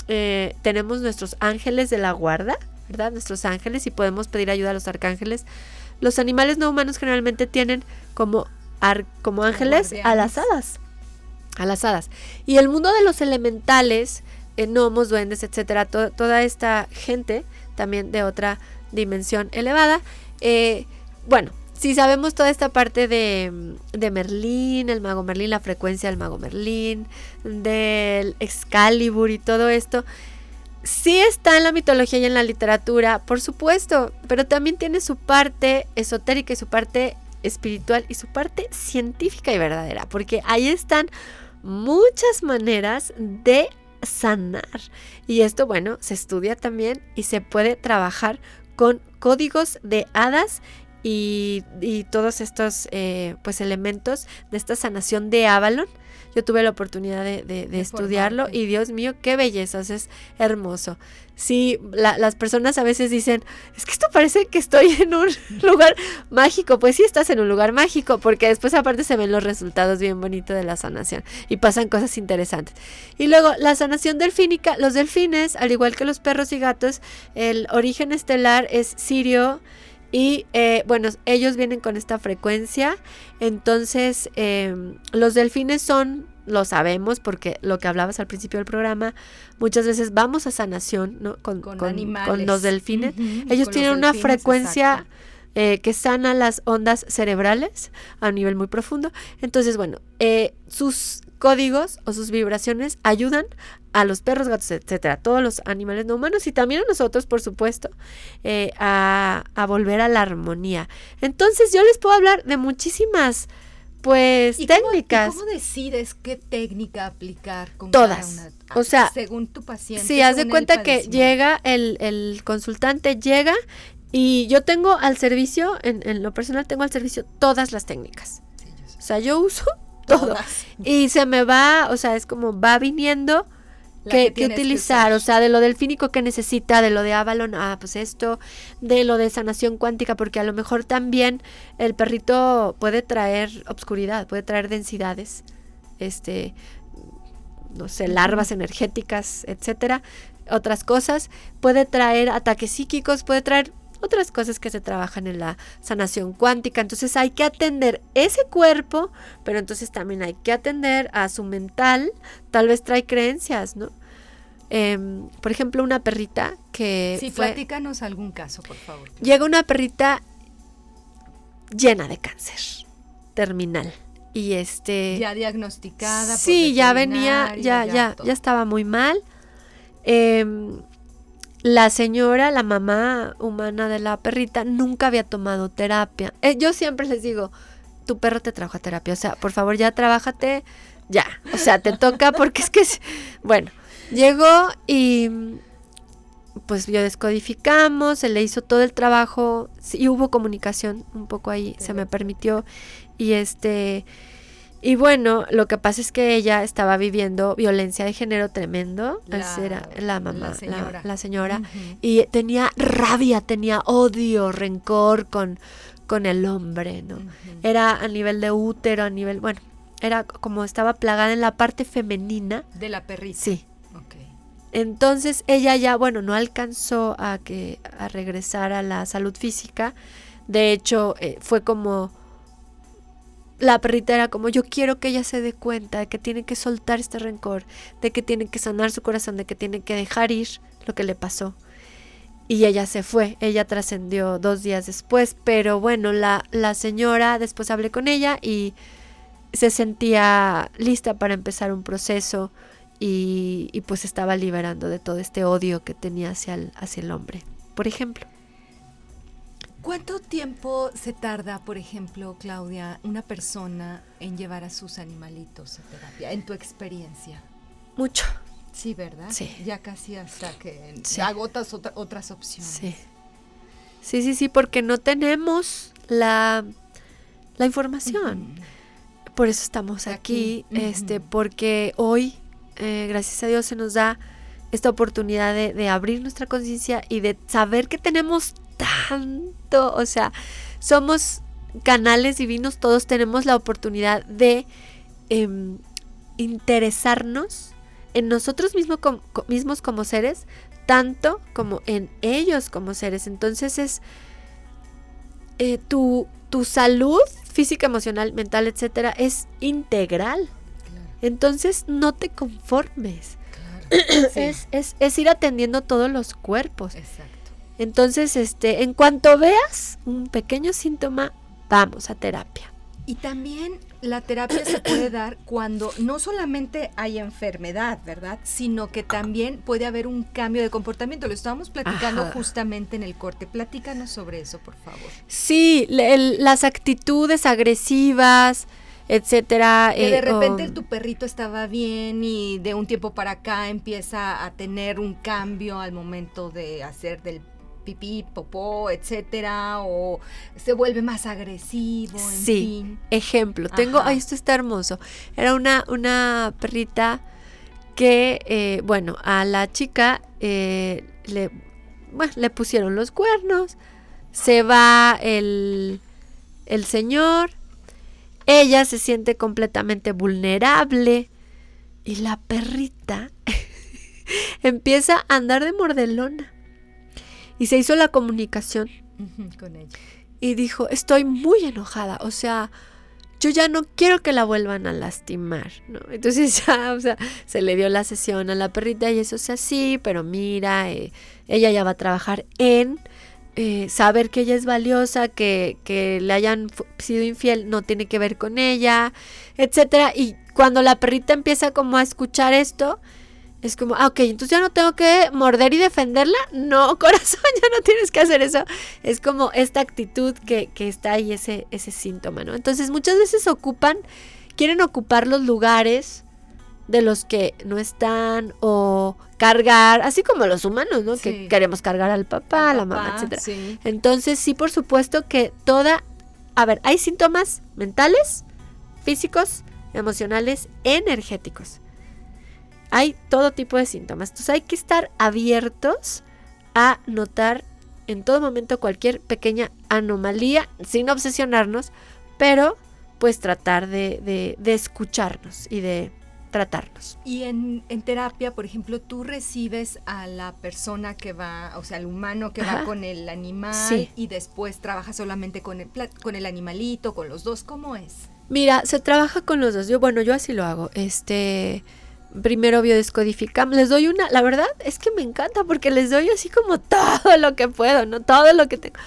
eh, tenemos nuestros ángeles de la guarda, ¿verdad? Nuestros ángeles y podemos pedir ayuda a los arcángeles. Los animales no humanos generalmente tienen como, como ángeles a las hadas. A las hadas. Y el mundo de los elementales, eh, gnomos, duendes, etcétera, toda esta gente también de otra dimensión elevada. Eh, bueno, si sabemos toda esta parte de, Merlín, el mago Merlín, la frecuencia del mago Merlín, del Excalibur y todo esto, sí está en la mitología y en la literatura, por supuesto, pero también tiene su parte esotérica y su parte espiritual y su parte científica y verdadera, porque ahí están muchas maneras de sanar. Y esto, bueno, se estudia también y se puede trabajar con códigos de hadas y, todos estos eh, pues elementos de esta sanación de Avalon. Yo tuve la oportunidad de, estudiarlo y Dios mío, qué belleza, es hermoso. Sí, las personas a veces dicen, es que esto parece que estoy en un [laughs] lugar mágico. Pues sí, estás en un lugar mágico, porque después aparte se ven los resultados bien bonitos de la sanación y pasan cosas interesantes. Y luego, la sanación delfínica, los delfines, al igual que los perros y gatos, el origen estelar es sirio y eh, bueno, ellos vienen con esta frecuencia. Entonces, em, los delfines son, lo sabemos, porque lo que hablabas al principio del programa, muchas veces vamos a sanación, ¿no? Con, con, los delfines. ellos tienen una frecuencia eh, que sana las ondas cerebrales a un nivel muy profundo. Entonces, bueno, eh, sus códigos o sus vibraciones ayudan a los perros, gatos, etcétera, todos los animales no humanos y también a nosotros, por supuesto, eh, a, volver a la armonía. Entonces, yo les puedo hablar de muchísimas, pues, técnicas. Cómo, decides qué técnica aplicar con Todas. o sea, según tu paciente. Sí, haz de cuenta que llega el, el consultante, llega y yo tengo al servicio, en, en, lo personal, tengo al servicio todas las técnicas. o sea, yo uso [laughs] todo. Y se me va, o sea, es como va viniendo que, utilizar, o sea, de lo delfínico que necesita, de lo de Avalon, ah, pues esto, de lo de sanación cuántica, porque a lo mejor también el perrito puede traer obscuridad, puede traer densidades, este, no sé, larvas energéticas, etcétera, otras cosas, puede traer ataques psíquicos, puede traer otras cosas que se trabajan en la sanación cuántica. Entonces hay que atender ese cuerpo, pero entonces también hay que atender a su mental. Tal vez trae creencias, ¿no? Em, por ejemplo, una perrita que... Sí, platícanos algún caso, por favor. Llega una perrita llena de cáncer terminal. Y este... Ya diagnosticada. Sí, ya venía, ya, ya, ya, estaba muy mal. Eh, la señora, la mamá humana de la perrita, nunca había tomado terapia. Eh, yo siempre les digo, tu perro te trabaja terapia, o sea, por favor ya trabájate, ya, o sea, te toca [laughs] porque es que, bueno, llegó y pues biodescodificamos, se le hizo todo el trabajo y hubo comunicación un poco ahí, se me permitió. Y este, y bueno, lo que pasa es que ella estaba viviendo violencia de género tremendo. La, era la mamá, la señora. Y tenía rabia, tenía odio, rencor con, con el hombre, ¿no? Era a nivel de útero, a nivel, bueno, era como estaba plagada en la parte femenina. De la perrita. Sí. Entonces ella ya, bueno, no alcanzó a que a regresar a la salud física. De hecho, eh, fue como la perrita era como yo quiero que ella se dé cuenta de que tiene que soltar este rencor, de que tiene que sanar su corazón, de que tiene que dejar ir lo que le pasó. Y ella se fue, ella trascendió dos días después, pero bueno, la, la señora, después hablé con ella y se sentía lista para empezar un proceso y, y pues estaba liberando de todo este odio que tenía hacia el, hacia el hombre, por ejemplo. ¿Cuánto tiempo se tarda, por ejemplo, Claudia, una persona en llevar a sus animalitos a terapia, en tu experiencia? Mucho. Sí, ¿verdad? Sí. Ya casi hasta que agotas otras opciones. Sí. Sí, sí, sí, porque no tenemos la, la información. Por eso estamos aquí, este, porque hoy, eh, gracias a Dios, se nos da esta oportunidad de, de abrir nuestra conciencia y de saber que tenemos o sea, somos canales divinos, todos tenemos la oportunidad de em, interesarnos en nosotros mismos como seres, tanto como en ellos como seres. Entonces es eh, tu, tu, salud física, emocional, mental, etcétera, es integral. Entonces no te conformes. [coughs] es, es, es, ir atendiendo todos los cuerpos. Exacto. Entonces, este, en cuanto veas un pequeño síntoma, vamos a terapia. Y también la terapia se puede [coughs] dar cuando no solamente hay enfermedad, ¿verdad? Sino que también puede haber un cambio de comportamiento. Lo estábamos platicando justamente en el corte. Platícanos sobre eso, por favor. Sí, las actitudes agresivas, etcétera. Que de eh, repente tu perrito estaba bien y de un tiempo para acá empieza a tener un cambio al momento de hacer del pipí, popó, etcétera, o se vuelve más agresivo, en sí. Ejemplo, tengo, ay, esto está hermoso. Era una, una perrita que, eh, bueno, a la chica eh, le, le pusieron los cuernos, se va el, el señor, ella se siente completamente vulnerable y la perrita [laughs] empieza a andar de mordelona. Y se hizo la comunicación con ella. Y dijo, estoy muy enojada, o sea, yo ya no quiero que la vuelvan a lastimar, ¿no? Entonces [laughs] ya, o sea, se le dio la sesión a la perrita y eso sea sí, pero mira, eh, ella ya va a trabajar en eh, saber que ella es valiosa, que, que le hayan sido infiel no tiene que ver con ella, etcétera. Y cuando la perrita empieza como a escuchar esto, es como, ah, ok, entonces ya no tengo que morder y defenderla. No, [laughs] corazón, ya no tienes que hacer eso. Es como esta actitud que, que está ahí, ese, ese síntoma, ¿no? Entonces muchas veces ocupan, quieren ocupar los lugares de los que no están o cargar, así como los humanos, ¿no? Que queremos cargar al papá, a la mamá, etc. Entonces sí, por supuesto que toda, a ver, hay síntomas mentales, físicos, emocionales, energéticos. Hay todo tipo de síntomas. Entonces hay que estar abiertos a notar en todo momento cualquier pequeña anomalía sin obsesionarnos, pero pues tratar de, de, escucharnos y de tratarnos. Y en, en, terapia, por ejemplo, tú recibes a la persona que va, o sea, al humano que va con el animal y después trabaja solamente con el, con el animalito, con los dos, ¿cómo es? Mira, se trabaja con los dos. Yo, bueno, yo así lo hago. Este, primero biodescodificamos. Les doy una, la verdad es que me encanta porque les doy así como [laughs] todo lo que puedo, ¿no? Todo lo que tengo.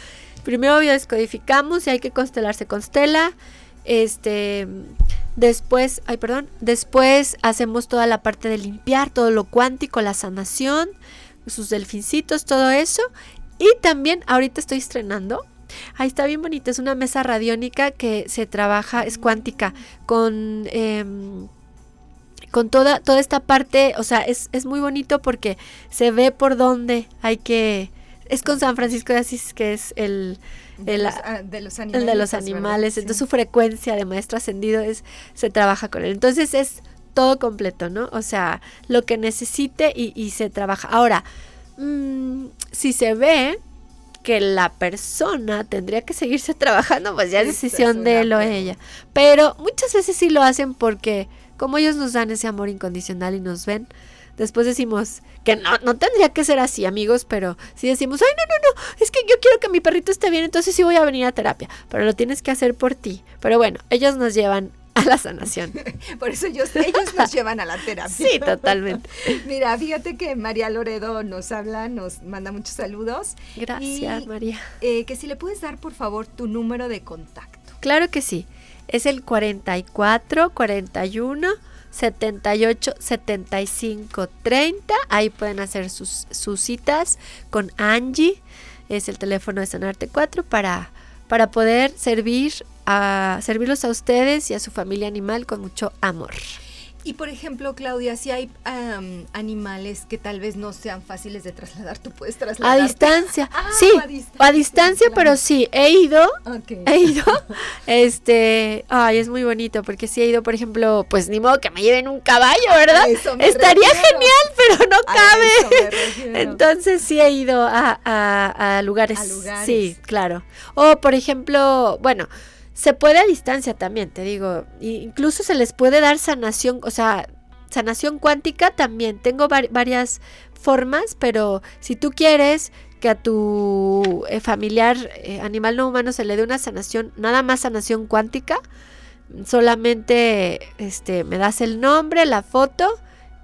Primero biodescodificamos, si hay que constelarse, constela. Este, después, ay, perdón, después hacemos toda la parte de limpiar, todo lo cuántico, la sanación, sus delfincitos, todo eso. Y también ahorita estoy estrenando Ahí está bien bonita, es una mesa radiónica que se trabaja, es cuántica, con em, con toda, toda esta parte, o sea, es, es muy bonito porque se ve por dónde hay que... Es con San Francisco de Asís, que es el... de, ah, de los el animales. de los animales, Sí. entonces su frecuencia de maestro ascendido es, se trabaja con él. Entonces es todo completo, ¿no? O sea, lo que necesite y, y se trabaja. Ahora, mm, si se ve que la persona tendría que seguirse [laughs] trabajando, pues ya es decisión de él o ella. Pero muchas veces sí lo hacen porque como ellos nos dan ese amor incondicional y nos ven, después decimos que no, no tendría que ser así, amigos, pero si decimos, ay, no, no, no, es que yo quiero que mi perrito esté bien, entonces sí voy a venir a terapia, pero lo tienes que hacer por ti. Pero bueno, ellos nos llevan a la sanación. [laughs] Por eso ellos, ellos nos [laughs] llevan a la terapia. Sí, totalmente. [laughs] Mira, fíjate que María Loredo nos habla, nos manda muchos saludos. Gracias, Y, María. eh, que si le puedes dar, por favor, tu número de contacto. Claro que sí. Es el 44 41 78 75 30. Ahí pueden hacer sus, sus citas con Angie. Es el teléfono de Sanarte 4 para, para poder servir a servirlos a ustedes y a su familia animal con mucho amor. Y por ejemplo, Claudia, si hay animales que tal vez no sean fáciles de trasladar, tú puedes A trasladar. distancia. [laughs] Ah, sí, a distancia, a distancia, claro. pero sí, he ido he ido, este, ay, es muy bonito porque sí he ido, por ejemplo, pues ni modo que me lleven un caballo, ¿verdad? A Estaría refiero. genial, pero no A cabe. Entonces sí he ido a, a- a lugares. A lugares. Sí, claro. O por ejemplo, bueno, se puede a distancia también, te digo. Incluso se les puede dar sanación, o sea, sanación cuántica también. Tengo var- varias formas, pero si tú quieres que a tu eh, familiar eh, animal no humano se le dé una sanación, nada más sanación cuántica, solamente este me das el nombre, la foto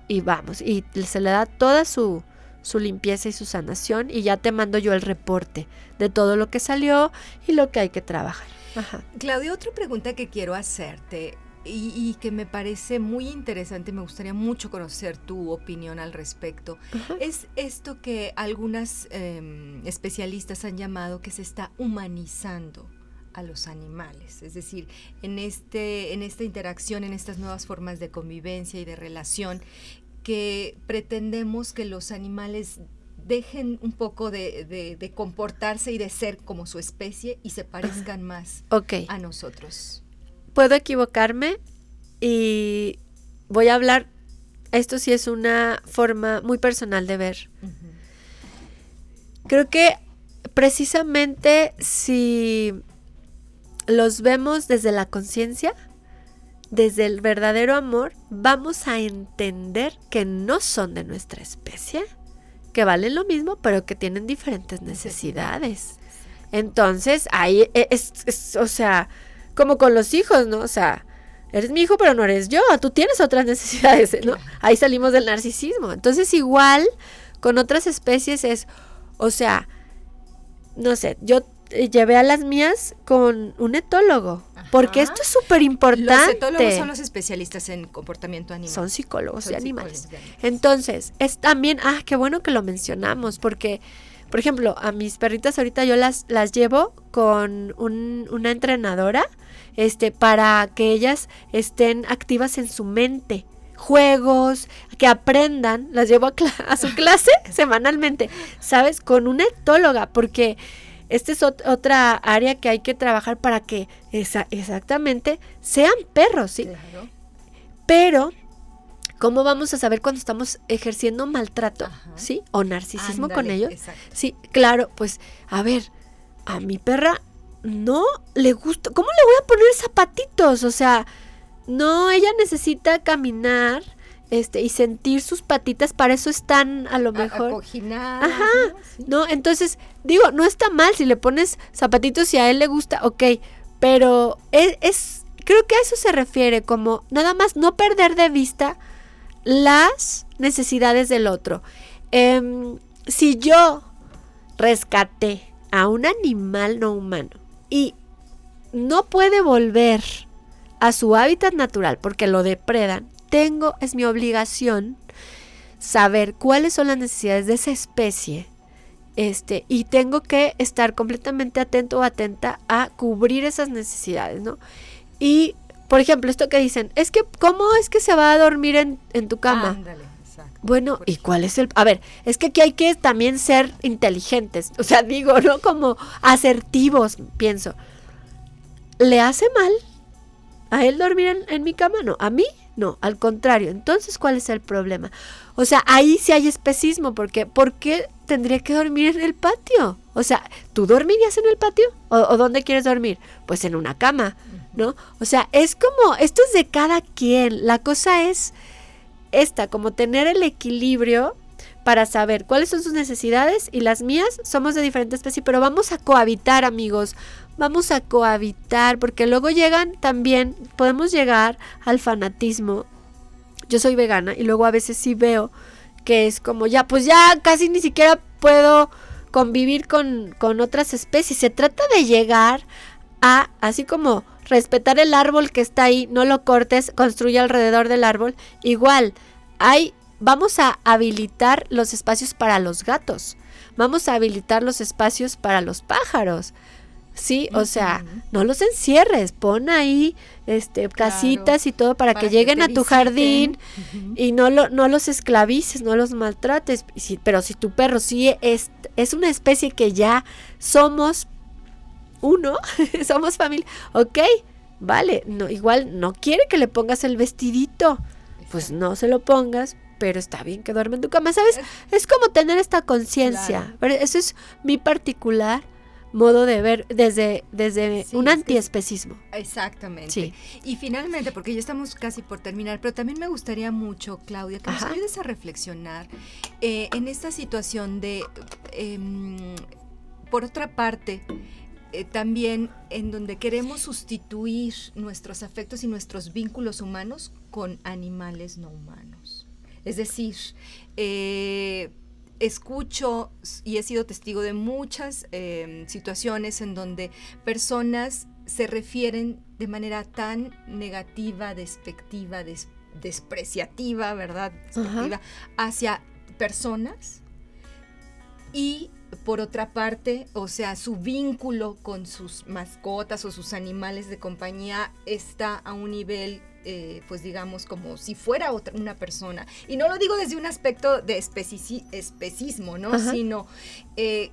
y vamos, y se le da toda su, su limpieza y su sanación y ya te mando yo el reporte de todo lo que salió y lo que hay que trabajar. Ajá. Claudia, otra pregunta que quiero hacerte y, y que me parece muy interesante, me gustaría mucho conocer tu opinión al respecto, Ajá. es esto que algunas em, especialistas han llamado que se está humanizando a los animales, es decir, en, este, en esta interacción, en estas nuevas formas de convivencia y de relación, que pretendemos que los animales dejen un poco de, de- de comportarse y de ser como su especie y se parezcan más Ok, a nosotros. puedo equivocarme y voy a hablar, esto sí es una forma muy personal de ver. Creo que precisamente si los vemos desde la conciencia, desde el verdadero amor, vamos a entender que no son de nuestra especie, que valen lo mismo, pero que tienen diferentes necesidades. Entonces, ahí e- es, es- o sea, como con los hijos, ¿no? O sea, eres mi hijo, pero no eres yo, tú tienes otras [laughs] necesidades, ¿no? Ahí salimos del narcisismo. Entonces, igual con otras especies es, o sea, no sé, yo eh, llevé a las mías con un etólogo, porque esto es súper Los importante. etólogos son los especialistas en comportamiento animal. Son psicólogos Son de animales. psicólogos de animales. Entonces, es también, ah, qué bueno que lo mencionamos, porque, por ejemplo, a mis perritas ahorita yo las, las llevo con un- una entrenadora, este, para que ellas estén activas en su mente. Juegos, que aprendan, las llevo a su clase [laughs] semanalmente, ¿sabes? Con una etóloga, porque esta es ot- otra área que hay que trabajar para que esa- exactamente sean perros, ¿sí? Claro. Pero, ¿cómo vamos a saber cuando estamos ejerciendo maltrato? Ajá. ¿Sí? O narcisismo con ellos. exacto. Sí, claro, pues, a ver, a mi perra no le gusta. ¿Cómo le voy a poner zapatitos? O sea, no, ella necesita caminar. Este, y sentir sus patitas, para eso están a lo mejor. Ajá. ¿no? Sí. ¿no? Entonces, digo, no está mal si le pones zapatitos y a él le gusta, ok, pero es, es- creo que a eso se refiere, como nada más no perder de vista las necesidades del otro. Em, si yo rescaté a un animal no humano y no puede volver a su hábitat natural porque lo depredan, tengo, es mi obligación saber cuáles son las necesidades de esa especie. Este, y tengo que estar completamente atento o atenta a cubrir esas necesidades, ¿no? Y por ejemplo, esto que dicen, es que, ¿cómo es que se va a dormir en, en tu cama? Ándale, exacto. Bueno, ¿y cuál es el...? A ver, es que aquí hay que también ser inteligentes. O sea, [laughs] digo, ¿no? Como asertivos, pienso. ¿Le hace mal a él dormir en, en mi cama? No. ¿A mí? No, al contrario. Entonces, ¿cuál es el problema? O sea, ahí sí hay especismo, porque ¿por qué tendría que dormir en el patio? O sea, ¿tú dormirías en el patio? ¿O, o dónde quieres dormir? Pues en una cama, ¿no? O sea, es como, esto es de cada quien. La cosa es esta, como tener el equilibrio para saber cuáles son sus necesidades y las mías somos de diferente especie, pero vamos a cohabitar, amigos. Vamos a cohabitar, porque luego llegan también, podemos llegar al fanatismo. Yo soy vegana y luego a veces sí veo que es como ya, pues ya casi ni siquiera puedo convivir con, con otras especies. Se trata de llegar a, así como respetar el árbol que está ahí, no lo cortes, construye alrededor del árbol. Igual, hay, vamos a habilitar los espacios para los gatos, vamos a habilitar los espacios para los pájaros. Sí, o sea, no los encierres, pon ahí este casitas y todo para, Para que lleguen a tu visiten. jardín y no, lo, no los esclavices, no los maltrates. Pero si tu perro sí es, es una especie que ya somos uno, [laughs] somos familia, ok, vale, no, igual no quiere que le pongas el vestidito, pues no se lo pongas, pero está bien que duerme en tu cama, ¿sabes? Es como tener esta conciencia, Claro. pero eso es mi particular modo de ver desde, desde Sí, un antiespecismo. Exactamente. Sí. Y finalmente, porque ya estamos casi por terminar, pero también me gustaría mucho, Claudia, que Ajá. nos ayudes a reflexionar eh, en esta situación de, em, por otra parte, eh, también en donde queremos sustituir nuestros afectos y nuestros vínculos humanos con animales no humanos. Es decir, eh, escucho y he sido testigo de muchas eh, situaciones en donde personas se refieren de manera tan negativa, despectiva, des- despreciativa, ¿verdad? Despectiva, hacia personas y por otra parte, o sea, su vínculo con sus mascotas o sus animales de compañía está a un nivel, eh, pues digamos, como si fuera otra, una persona. Y no lo digo desde un aspecto de especismo, ¿no? Ajá. Sino eh,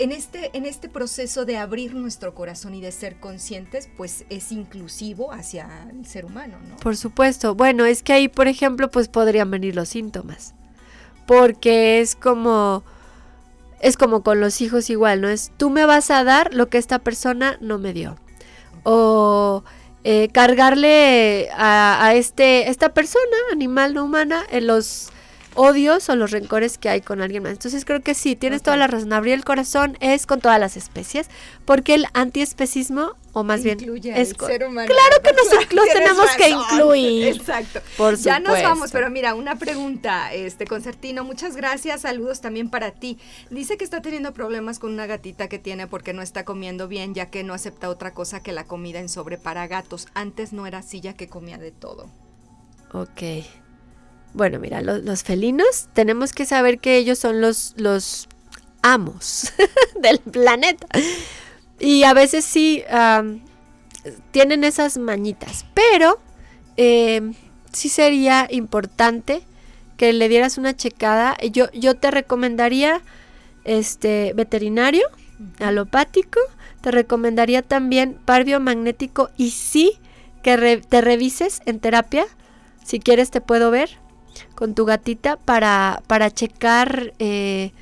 en, este, en este proceso de abrir nuestro corazón y de ser conscientes, pues es inclusivo hacia el ser humano, ¿no? Por supuesto. Bueno, es que ahí, por ejemplo, pues podrían venir los síntomas. Porque es como. Es como con los hijos igual, ¿no? Es tú me vas a dar lo que esta persona no me dio. O eh, cargarle a, a este, esta persona, animal no humana, en los odios o los rencores que hay con alguien más. Entonces creo que sí, tienes toda la razón. Abrir el corazón es con todas las especies, porque el antiespecismo, o más bien, Incluye es al co- ser humano. Claro que ¿verdad? nos inclu- [laughs] Tienes tenemos que incluir. Exacto. por Ya nos vamos, pero mira, una pregunta, este Concertino, muchas gracias, saludos también para ti. Dice que está teniendo problemas con una gatita que tiene porque no está comiendo bien, ya que no acepta otra cosa que la comida en sobre para gatos. Antes no era así, ya que comía de todo. Ok. Bueno, mira, lo- los felinos tenemos que saber que ellos son los, los amos [laughs] del planeta. Y a veces sí tienen esas mañitas, pero em, sí sería importante que le dieras una checada. Yo, yo te recomendaría este veterinario, alopático, te recomendaría también par biomagnético y sí que re- te revises en terapia. Si quieres te puedo ver con tu gatita para, para checar eh,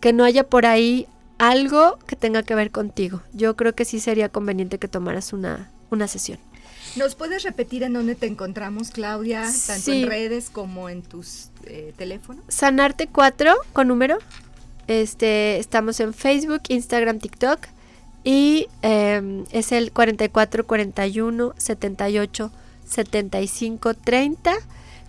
que no haya por ahí algo que tenga que ver contigo. Yo creo que sí sería conveniente que tomaras una, una sesión. ¿Nos puedes repetir en dónde te encontramos, Claudia? Tanto Sí. en redes como en tus eh, teléfonos. Sanarte 4 con número. Este, estamos en Facebook, Instagram, TikTok. Y em, es el 44 41 78 75 30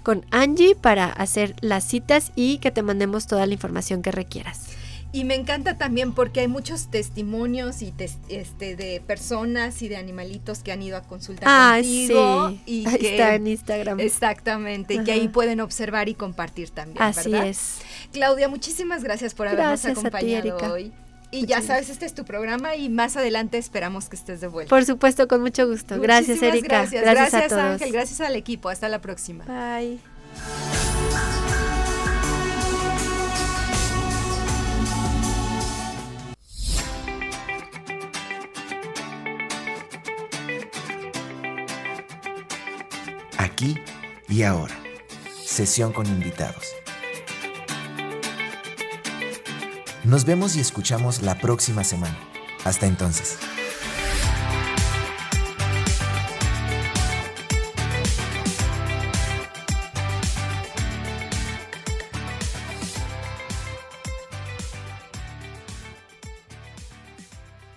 con Angie para hacer las citas y que te mandemos toda la información que requieras. Y me encanta también porque hay muchos testimonios y tes- este de personas y de animalitos que han ido a consulta Ah, contigo sí. y [laughs] Ahí que está en Instagram. exactamente y que ahí pueden observar y compartir también. Así ¿verdad? es. Claudia, muchísimas gracias por habernos Gracias a ti, acompañado Erika. hoy. Y ya sabes, este es tu programa y más adelante esperamos que estés de vuelta. Por supuesto, con mucho gusto. Gracias, Erika. Gracias, gracias, gracias a todos. Ángel, gracias al equipo. Hasta la próxima. Bye. Aquí y ahora. Sesión con invitados. Nos vemos y escuchamos la próxima semana. Hasta entonces.